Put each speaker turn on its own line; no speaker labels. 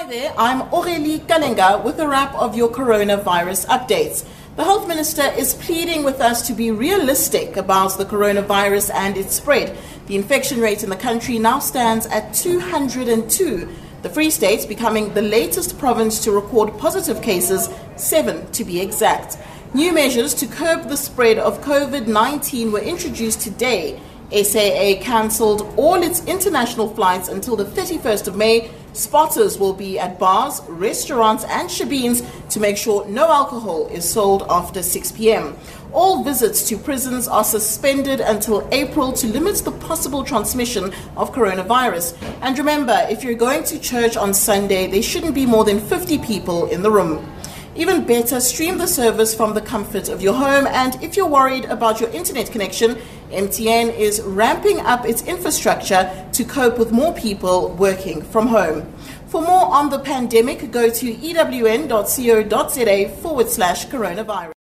Hi there, I'm Aurélie Kalenga with a wrap of your coronavirus updates. The Health Minister is pleading with us to be realistic about the coronavirus and its spread. The infection rate in the country now stands at 202. The Free State becoming the latest province to record positive cases, seven to be exact. New measures to curb the spread of COVID 19 were introduced today. SAA cancelled all its international flights until the 31st of May. Spotters will be at bars, restaurants, and shebeens to make sure no alcohol is sold after 6 p.m. All visits to prisons are suspended until April to limit the possible transmission of coronavirus. And remember, if you're going to church on Sunday, there shouldn't be more than 50 people in the room. Even better, stream the service from the comfort of your home. And if you're worried about your internet connection, MTN is ramping up its infrastructure to cope with more people working from home. For more on the pandemic, go to ewn.co.za forward slash coronavirus.